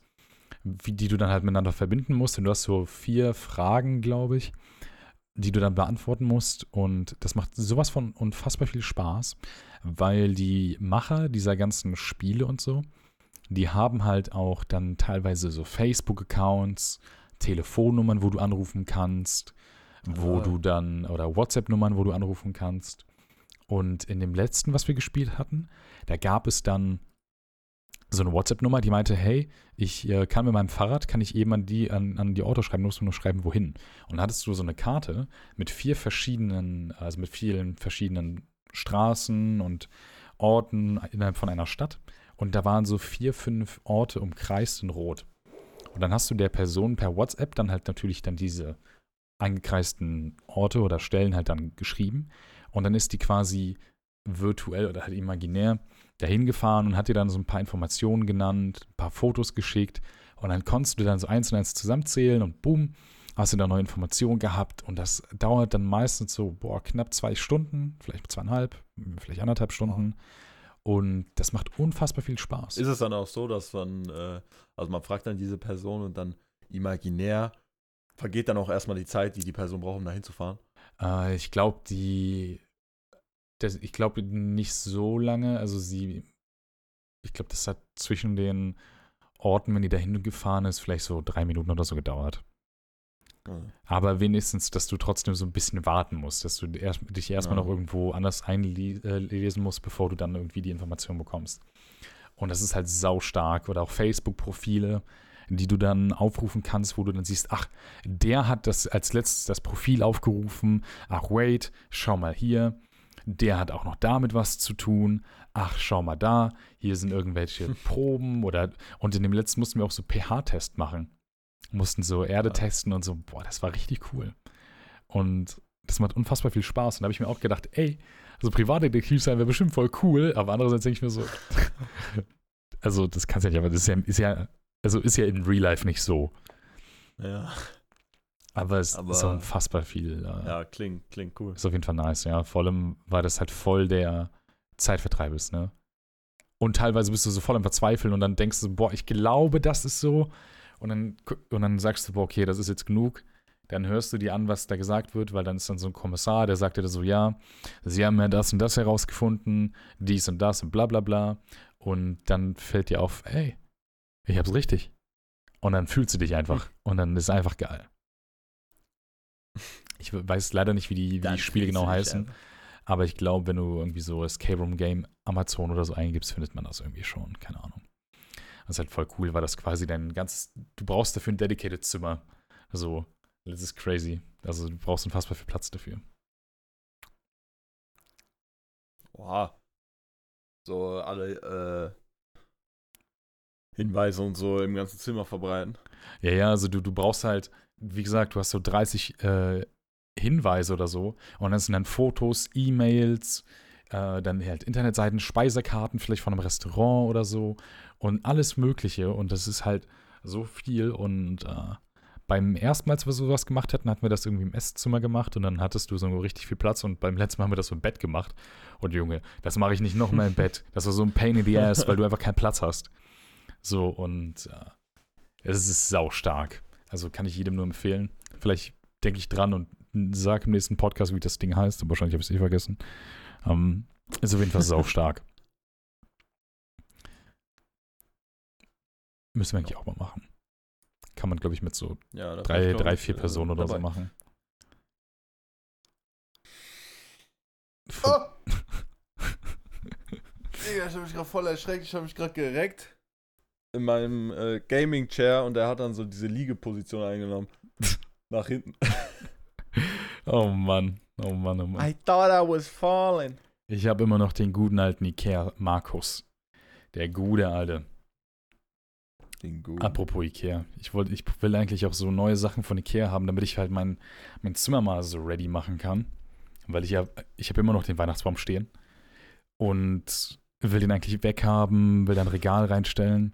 wie, die du dann halt miteinander verbinden musst. Und du hast so vier Fragen, glaube ich, die du dann beantworten musst. Und das macht sowas von unfassbar viel Spaß, weil die Macher dieser ganzen Spiele und so, die haben halt auch dann teilweise so Facebook-Accounts, Telefonnummern, wo du anrufen kannst, wo Ah. du dann, oder WhatsApp-Nummern, wo du anrufen kannst. Und in dem letzten, was wir gespielt hatten, da gab es dann so eine WhatsApp-Nummer, die meinte, hey, ich äh, kann mit meinem Fahrrad, kann ich eben an die, an, an die Auto schreiben, musst nur schreiben, wohin. Und dann hattest du so eine Karte mit vier verschiedenen, also mit vielen verschiedenen Straßen und Orten innerhalb von einer Stadt. Und da waren so vier, fünf Orte umkreist in Rot. Und dann hast du der Person per WhatsApp dann halt natürlich dann diese eingekreisten Orte oder Stellen halt dann geschrieben. Und dann ist die quasi virtuell oder halt imaginär dahin gefahren und hat dir dann so ein paar Informationen genannt, ein paar Fotos geschickt. Und dann konntest du dann so eins und eins zusammenzählen und boom, hast du da neue Informationen gehabt. Und das dauert dann meistens so, boah, knapp zwei Stunden, vielleicht zweieinhalb, vielleicht anderthalb Stunden. Und das macht unfassbar viel Spaß. Ist es dann auch so, dass man, äh, also man fragt dann diese Person und dann imaginär vergeht dann auch erstmal die Zeit, die die Person braucht, um da hinzufahren? Äh, ich glaube, die. Das, ich glaube nicht so lange. Also sie. Ich glaube, das hat zwischen den Orten, wenn die da hingefahren ist, vielleicht so drei Minuten oder so gedauert. Aber wenigstens, dass du trotzdem so ein bisschen warten musst, dass du erst, dich erstmal Ja. noch irgendwo anders einlesen musst, bevor du dann irgendwie die Information bekommst. Und das ist halt saustark. Oder auch Facebook-Profile, die du dann aufrufen kannst, wo du dann siehst, ach, der hat das als letztes das Profil aufgerufen. Ach, wait, schau mal hier. Der hat auch noch damit was zu tun. Ach, schau mal da. Hier sind irgendwelche Proben oder und in dem letzten mussten wir auch so pH-Test machen. Mussten so Erde Ja. testen und so. Boah, das war richtig cool. Und das macht unfassbar viel Spaß. Und da habe ich mir auch gedacht, ey, also Privatdetektiv sein wäre bestimmt voll cool, aber andererseits denke ich mir so, also das kannst du ja nicht, aber das ist ja, ist ja, also ist ja in Real Life nicht so. Ja, Aber es Aber- ist unfassbar viel. Äh, ja klingt, klingt cool. Ist auf jeden Fall nice, ja. Vor allem, weil das halt voll der Zeitvertreib ist, ne? Und teilweise bist du so voll am Verzweifeln und dann denkst du, boah, ich glaube, das ist so. Und dann, und dann sagst du, boah, okay, das ist jetzt genug. Dann hörst du dir an, was da gesagt wird, weil dann ist dann so ein Kommissar, der sagt dir so, ja, sie haben ja das und das herausgefunden, dies und das und bla bla bla. Und dann fällt dir auf, ey, ich hab's richtig. Und dann fühlst du dich einfach. Und dann ist es einfach geil. Ich weiß leider nicht, wie die, wie die Spiele genau heißen. Aber ich glaube, wenn du irgendwie so Escape Room Game Amazon oder so eingibst, findet man das irgendwie schon. Keine Ahnung. Das ist halt voll cool, weil das quasi dein ganz. Du brauchst dafür ein dedicated Zimmer. Also, das ist crazy. Also, du brauchst unfassbar viel Platz dafür. Oha. So alle äh, Hinweise und so im ganzen Zimmer verbreiten. Ja, ja, also du, du brauchst halt, wie gesagt, du hast so 30 äh, Hinweise oder so. Und dann sind dann Fotos, E-Mails, äh, dann halt Internetseiten, Speisekarten, vielleicht von einem Restaurant oder so. Und alles Mögliche. Und das ist halt so viel. Und äh, beim ersten Mal, als wir sowas gemacht hatten, hatten wir das irgendwie im Esszimmer gemacht und dann hattest du so richtig viel Platz und beim letzten Mal haben wir das so im Bett gemacht. Und Junge, das mache ich nicht nochmal im Bett. Das war so ein Pain in the Ass, weil du einfach keinen Platz hast. So, und äh, es ist saustark. Also kann ich jedem nur empfehlen. Vielleicht denke ich dran und sage im nächsten Podcast, wie das Ding heißt. Aber wahrscheinlich habe ich es eh vergessen. Ähm, ist auf jeden Fall saustark. Müssen wir eigentlich auch mal machen. Kann man, glaube ich, mit so Ja, drei, drei ich, vier äh, Personen oder so dabei. machen. Oh! Digga, ich habe mich gerade voll erschreckt. Ich habe mich gerade gereckt in meinem äh, Gaming-Chair und der hat dann so diese Liegeposition eingenommen. Nach hinten. Oh Mann, oh Mann, oh Mann. I thought I was falling. Ich habe immer noch den guten alten Ikea Markus. Der gute alte. Den gut. Apropos Ikea. Ich, wollt, ich will eigentlich auch so neue Sachen von Ikea haben, damit ich halt mein, mein Zimmer mal so ready machen kann. Weil ich ja, ich habe immer noch den Weihnachtsbaum stehen. Und will den eigentlich weghaben, will dann ein Regal reinstellen.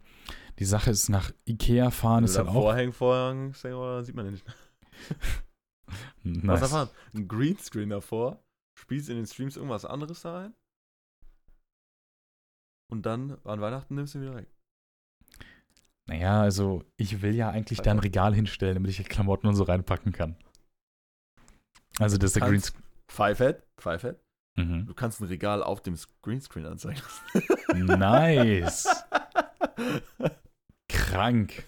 Die Sache ist, nach Ikea fahren ist halt auch. Vorhängen, Vorhang, dann sieht man den nicht mehr. Was Nice. davon? Ein Greenscreen davor. Spielst in den Streams irgendwas anderes da rein. Und dann an Weihnachten nimmst du ihn wieder weg. Naja, also ich will ja eigentlich da ein Regal hinstellen, damit ich Klamotten und so reinpacken kann. Also das ist der Greenscreen. Pfeifett, Pfeifett. Mhm. Du kannst ein Regal auf dem Greenscreen anzeigen. Nice. Krank.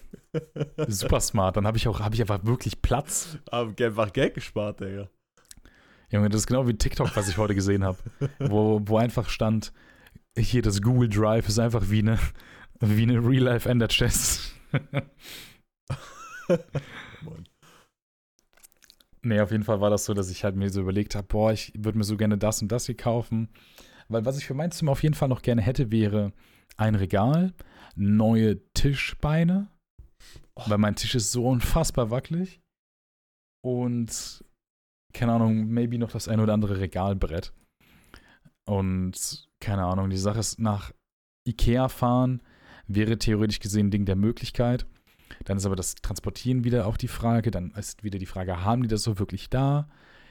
Super smart. Dann habe ich auch, habe ich einfach wirklich Platz. Aber einfach Geld gespart, Digga. Junge, das ist genau wie TikTok, was ich heute gesehen habe. Wo, wo einfach stand, hier das Google Drive ist einfach wie eine, wie eine Real-Life Ender Chest. Mann. Nee, auf jeden Fall war das so, dass ich halt mir so überlegt habe, boah, ich würde mir so gerne das und das hier kaufen. Weil was ich für mein Zimmer auf jeden Fall noch gerne hätte, wäre ein Regal, neue Tischbeine, weil mein Tisch ist so unfassbar wackelig. Und keine Ahnung, maybe noch das ein oder andere Regalbrett. Und keine Ahnung, die Sache ist, nach Ikea fahren wäre theoretisch gesehen ein Ding der Möglichkeit. Dann ist aber das Transportieren wieder auch die Frage. Dann ist wieder die Frage, haben die das so wirklich da?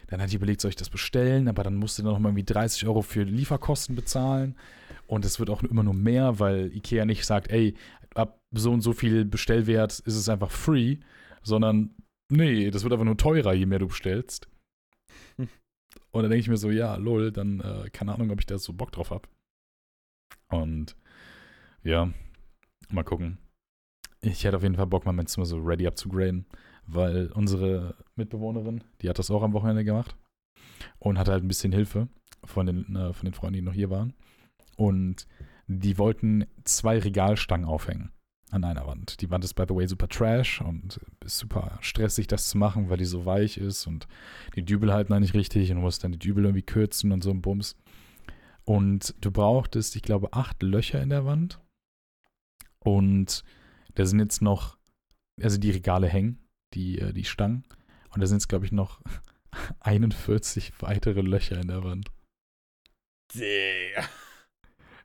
dann hatte ich überlegt, soll ich das bestellen, aber dann musste dann noch mal irgendwie 30 Euro für Lieferkosten bezahlen. Und es wird auch immer nur mehr, weil Ikea nicht sagt, ey, ab so und so viel Bestellwert ist es einfach free, sondern nee, das wird einfach nur teurer, je mehr du bestellst. Hm. Und dann denke ich mir so, ja, lol, dann äh, keine Ahnung, ob ich da so Bock drauf habe. Und ja, mal gucken. Ich hätte auf jeden Fall Bock, mal mein Zimmer so ready abzugraden, weil unsere Mitbewohnerin, die hat das auch am Wochenende gemacht und hatte halt ein bisschen Hilfe von den, äh, von den Freunden, die noch hier waren. Und die wollten zwei Regalstangen aufhängen an einer Wand. Die Wand ist, by the way, super trash und ist super stressig, das zu machen, weil die so weich ist und die Dübel halten da nicht richtig und du musst dann die Dübel irgendwie kürzen und so ein Bums. Und du brauchtest, ich glaube, acht Löcher in der Wand. Und da sind jetzt noch, also die Regale hängen, die, äh, die Stangen. Und da sind jetzt, glaube ich, noch 41 weitere Löcher in der Wand. Digga.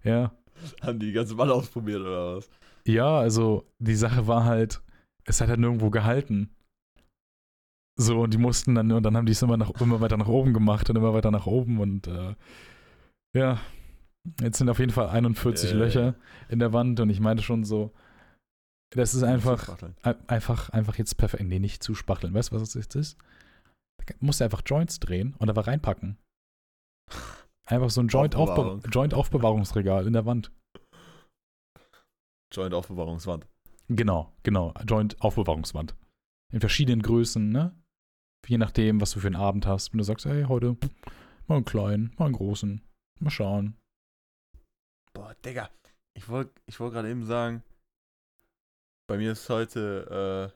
Ja. Haben die die ganze Wand ausprobiert oder was? Ja, also die Sache war halt, es hat halt nirgendwo gehalten. So, und die mussten dann, und dann haben die es immer, nach, immer weiter nach oben gemacht und immer weiter nach oben und äh, ja, jetzt sind auf jeden Fall 41 Äh. Löcher in der Wand und ich meinte schon so, das ist einfach, einfach, einfach jetzt perfekt, nee, nicht zu spachteln. Weißt du, was das jetzt ist? Da musst du einfach Joints drehen und einfach reinpacken. Einfach so ein Joint-Aufbe Aufbewahrung. Joint-Aufbewahrungsregal in der Wand. Joint-Aufbewahrungswand. Genau, genau. Joint-Aufbewahrungswand. In verschiedenen Größen, ne? Je nachdem, was du für einen Abend hast. Wenn du sagst, hey, heute mal einen kleinen, mal einen großen. Mal schauen. Boah, Digga. Ich wollte ich wollt gerade eben sagen, bei mir ist heute,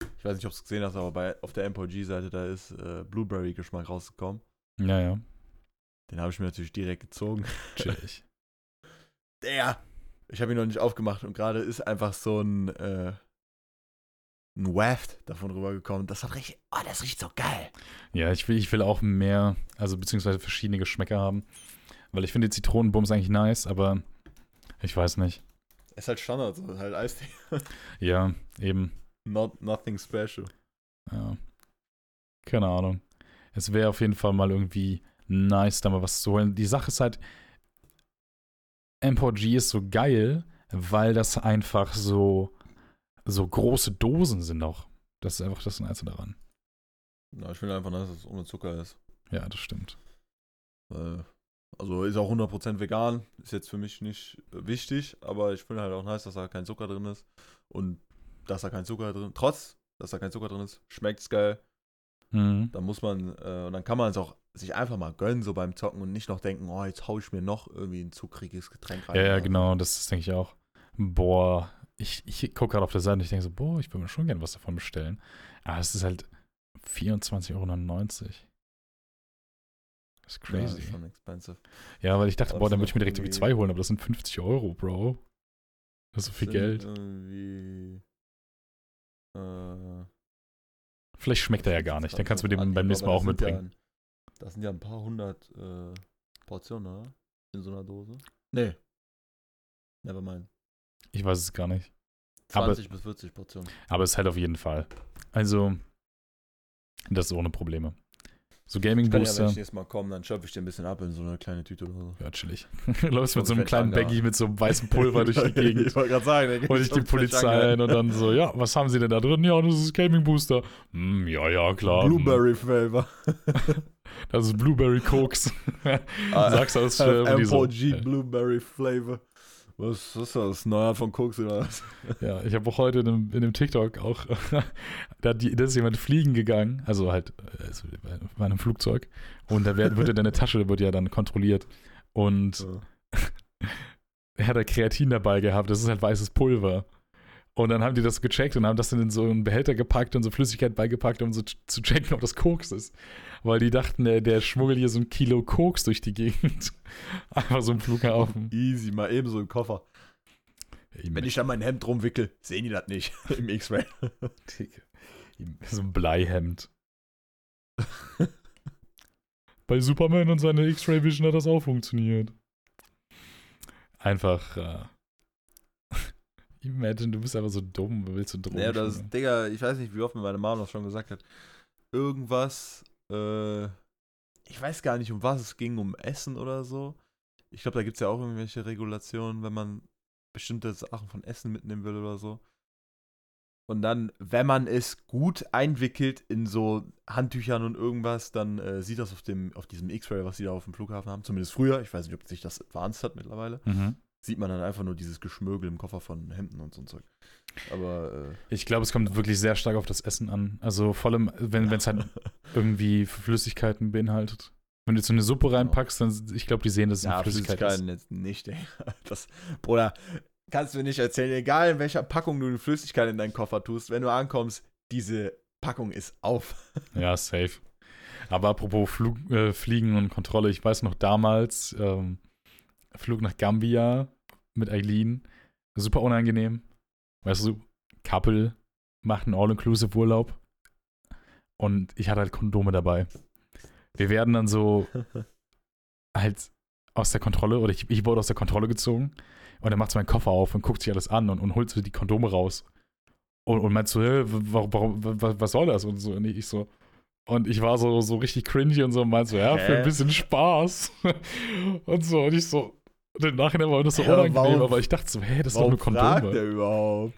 äh, ich weiß nicht, ob du es gesehen hast, aber bei, auf der MPG-Seite, da ist äh, Blueberry-Geschmack rausgekommen. Ja, ja. Den habe ich mir natürlich direkt gezogen. Chillig. Der! Ich habe ihn noch nicht aufgemacht und gerade ist einfach so ein, äh, ein Waft davon rübergekommen. Das hat richtig, oh, das riecht so geil. Ja, ich will, ich will auch mehr, also beziehungsweise verschiedene Geschmäcker haben. Weil ich finde die Zitronenbums eigentlich nice, aber ich weiß nicht. Ist halt Standard, so halt Eistee. Ja, eben. Not, nothing special. Ja. Keine Ahnung. Es wäre auf jeden Fall mal irgendwie nice, da mal was zu holen. Die Sache ist halt, MPG ist so geil, weil das einfach so, so große Dosen sind auch. Das ist einfach das Nice daran. Na, ich finde einfach, dass es ohne Zucker ist. Ja, das stimmt. Äh, also ist auch 100% vegan. Ist jetzt für mich nicht wichtig, aber ich finde halt auch nice, dass da kein Zucker drin ist. Und dass da kein Zucker drin trotz, dass da kein Zucker drin ist, schmeckt's geil. Mhm. Dann muss man, äh, und dann kann man es auch sich einfach mal gönnen, so beim Zocken und nicht noch denken, oh, jetzt hau ich mir noch irgendwie ein zuckriges Getränk rein. Ja, ja, genau, das, das denke ich auch. Boah, ich, ich gucke gerade auf der Seite und ich denke so, boah, ich würde mir schon gerne was davon bestellen. Aber es ist halt 24,99 Euro. Das ist Ja, crazy. ist schon expensive. Ja, weil ich dachte, Aber boah, dann würde ich mir direkt irgendwie zwei holen, aber das sind 50 Euro, Bro. Das ist so viel Geld. Irgendwie, äh, Vielleicht schmeckt er ja gar nicht. Dann kannst du mir den beim nächsten Mal auch Aber mitbringen. Ja, das sind ja ein paar hundert äh, Portionen, oder? In so einer Dose. Nee. Never mind. Ich weiß es gar nicht. Aber- 20 bis 40 Portionen. Aber es ist halt auf jeden Fall. Also, das ist ohne Probleme. So Gaming kann ja, Booster. wenn ich nächstes Mal komme, dann schöpfe ich dir ein bisschen ab in so eine kleine Tüte oder so. Ja, chillig. Läufst mit so einem kleinen Baggy mit so einem weißen Pulver durch die Gegend. ich wollte gerade sagen, Hol ich die Polizei ein und dann so, ja, was haben sie denn da drin? Ja, das ist Gaming Booster. Hm, ja, ja, klar. Blueberry Flavor. Das ist Blueberry Koks. Sagst du das äh, die so, MPG äh, Blueberry Flavor. Was ist das? Neuer von Koks oder was? Ja, ich habe auch heute in einem, in einem TikTok auch, da, die, da ist jemand fliegen gegangen, also halt also bei einem Flugzeug und da wird, wird ja deine Tasche wird ja dann kontrolliert und er hat da Kreatin dabei gehabt, das ist halt weißes Pulver. Und dann haben die das gecheckt und haben das dann in so einen Behälter gepackt und so Flüssigkeit beigepackt, um so zu checken, ob das Koks ist. Weil die dachten, der, der schmuggelt hier so ein Kilo Koks durch die Gegend. Einfach so im Flughafen. Easy, mal eben so im Koffer. Wenn ich an mein Hemd rumwickel, sehen die das nicht im X-Ray. So ein Bleihemd. Bei Superman und seiner X-Ray Vision hat das auch funktioniert. Einfach, äh, imagine, du bist einfach so dumm, willst du Drogen Ja, das ist, Digga, ich weiß nicht, wie oft mir meine Mom das schon gesagt hat. Irgendwas, äh, ich weiß gar nicht, um was es ging, um Essen oder so. Ich glaube, da gibt es ja auch irgendwelche Regulationen, wenn man bestimmte Sachen von Essen mitnehmen will oder so. Und dann, wenn man es gut einwickelt in so Handtüchern und irgendwas, dann äh, sieht das auf, dem, auf diesem X-Ray, was sie da auf dem Flughafen haben, zumindest früher, ich weiß nicht, ob sich das advanced hat mittlerweile, Mhm. Sieht man dann einfach nur dieses Geschmögel im Koffer von Hemden und so ein Zeug. Aber, äh, Ich glaube, es kommt wirklich sehr stark auf das Essen an. Also vor allem, wenn es halt irgendwie Flüssigkeiten beinhaltet. Wenn du jetzt so eine Suppe reinpackst, dann, ich glaube, die sehen, dass es ja, eine Flüssigkeit ist. Flüssigkeiten jetzt nicht, ey. Das, Bruder, kannst du mir nicht erzählen, egal in welcher Packung du eine Flüssigkeit in deinen Koffer tust, wenn du ankommst, diese Packung ist auf. Ja, safe. Aber apropos Flug, äh, Fliegen und Kontrolle, ich weiß noch damals, ähm, Flug nach Gambia mit Eileen, super unangenehm. Weißt du, Couple macht einen All-Inclusive-Urlaub und ich hatte halt Kondome dabei. Wir werden dann so halt aus der Kontrolle, oder ich, ich wurde aus der Kontrolle gezogen und er macht so meinen Koffer auf und guckt sich alles an und, und holt so die Kondome raus. Und, und meint so, hä, warum, warum, wa- was soll das? Und so, und ich so, und ich war so, so richtig cringy und so und meinte so, ja, für ein bisschen Spaß. und so, und ich so, und im Nachhinein war mir das so aber unangenehm, warum- aber ich dachte so, hä, das ist doch nur fragt Kondome. der überhaupt?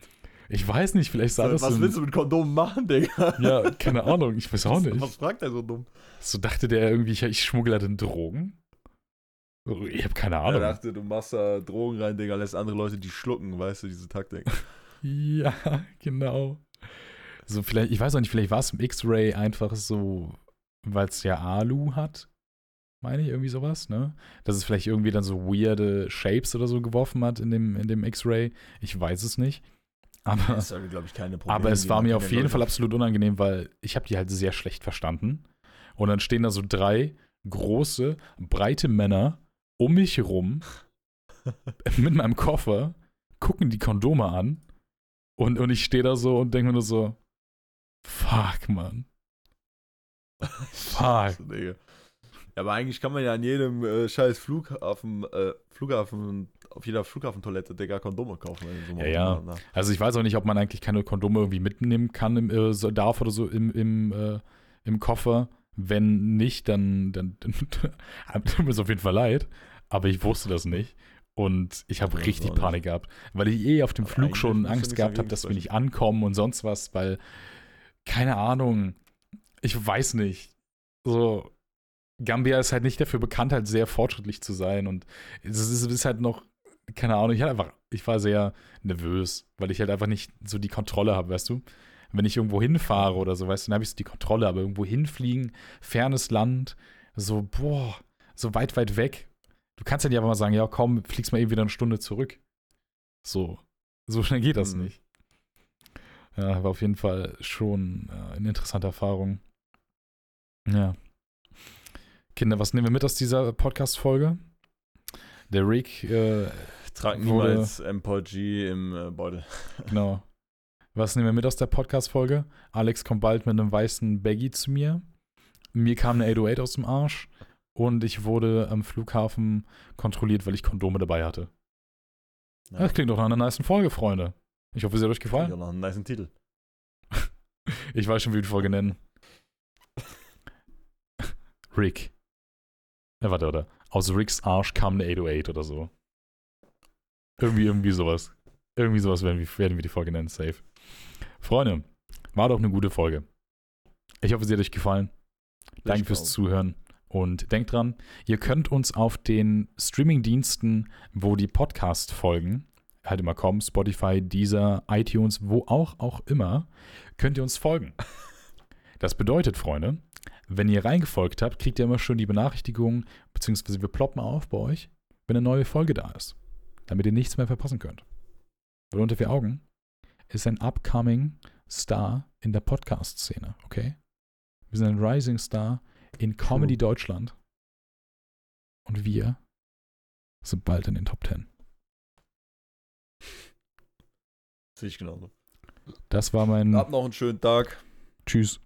Ich weiß nicht, vielleicht sah das Was so, willst du mit Kondomen machen, Digga? Ja, keine Ahnung, ich weiß auch nicht. was fragt der so dumm? So dachte der irgendwie, ich, ich schmuggle da den Drogen? So, Ich habe keine Er Ahnung. dachte, du machst da Drogen rein, Digga, lässt andere Leute die schlucken, weißt du, diese Taktik. Ja, genau. So, vielleicht, ich weiß auch nicht, vielleicht war es im X-Ray einfach so, weil es ja Alu hat. Meine ich, irgendwie sowas, ne? Dass es vielleicht irgendwie dann so weirde Shapes oder so geworfen hat in dem, in dem X-Ray. Ich weiß es nicht. Aber, Das sollte, glaube ich, keine Probleme aber es war mir auf jeden Fall absolut unangenehm, weil ich habe die halt sehr schlecht verstanden. Und dann stehen da so drei große, breite Männer um mich herum mit meinem Koffer, gucken die Kondome an und, und ich stehe da so und denke mir nur so, fuck, Mann. Fuck. Ja, aber eigentlich kann man ja an jedem äh, scheiß Flughafen, äh, Flughafen, auf jeder Flughafentoilette, Digga, Kondome kaufen. so Ja, ja. na- Also ich weiß auch nicht, ob man eigentlich keine Kondome irgendwie mitnehmen kann, im, äh, so darf oder so im, im, äh, im Koffer. Wenn nicht, dann, dann, dann tut mir es auf jeden Fall leid. Aber ich wusste das nicht. Und ich habe richtig auch nicht. Panik gehabt, weil ich eh auf dem Aber Flug schon Angst gehabt habe, dass wir nicht ankommen und sonst was, weil, keine Ahnung, ich weiß nicht. So, Gambia ist halt nicht dafür bekannt, halt sehr fortschrittlich zu sein und es ist, ist halt noch, keine Ahnung, ich hatte einfach, ich war sehr nervös, weil ich halt einfach nicht so die Kontrolle habe, weißt du? Wenn ich irgendwo hinfahre oder so, weißt du, dann habe ich so die Kontrolle, aber irgendwo hinfliegen, fernes Land, so, boah, so weit, weit weg. Du kannst ja nicht einfach mal sagen, ja, komm, fliegst mal eben wieder eine Stunde zurück. So, so schnell geht das Mhm. nicht. Ja, war auf jeden Fall schon äh, eine interessante Erfahrung. Ja. Kinder, was nehmen wir mit aus dieser Podcast-Folge? Der Rick, äh, Trag niemals M-G im äh, Beutel. genau. Was nehmen wir mit aus der Podcast-Folge? Alex kommt bald mit einem weißen Baggy zu mir. Mir kam eine 808 aus dem Arsch. Und ich wurde am Flughafen kontrolliert, weil ich Kondome dabei hatte. Ja. Das klingt doch nach einer nice Folge, Freunde. Ich hoffe, sie hat euch Ja, gefallen. noch einen nice Titel. Ich weiß schon, wie wir die Folge nennen. Rick. Ja, warte, oder? Aus Ricks Arsch kam eine 808 oder so. Irgendwie, irgendwie sowas. Irgendwie sowas werden wir, werden wir die Folge nennen, safe. Freunde, war doch eine gute Folge. Ich hoffe, sie hat euch gefallen. Danke fürs. Zuhören. Und denkt dran, ihr könnt uns auf den Streaming-Diensten, wo die Podcast-Folgen halt immer kommen, Spotify, Deezer, iTunes, wo auch, auch immer, könnt ihr uns folgen. Das bedeutet, Freunde, wenn ihr reingefolgt habt, kriegt ihr immer schon die Benachrichtigung, beziehungsweise wir ploppen auf bei euch, wenn eine neue Folge da ist, damit ihr nichts mehr verpassen könnt. Weil unter vier Augen ist ein upcoming Star in der Podcast-Szene, okay? Wir sind ein Rising Star in Comedy Deutschland. Und wir sind bald in den Top 10. Sehe ich genauso. Das war mein Habt noch einen schönen Tag. Tschüss.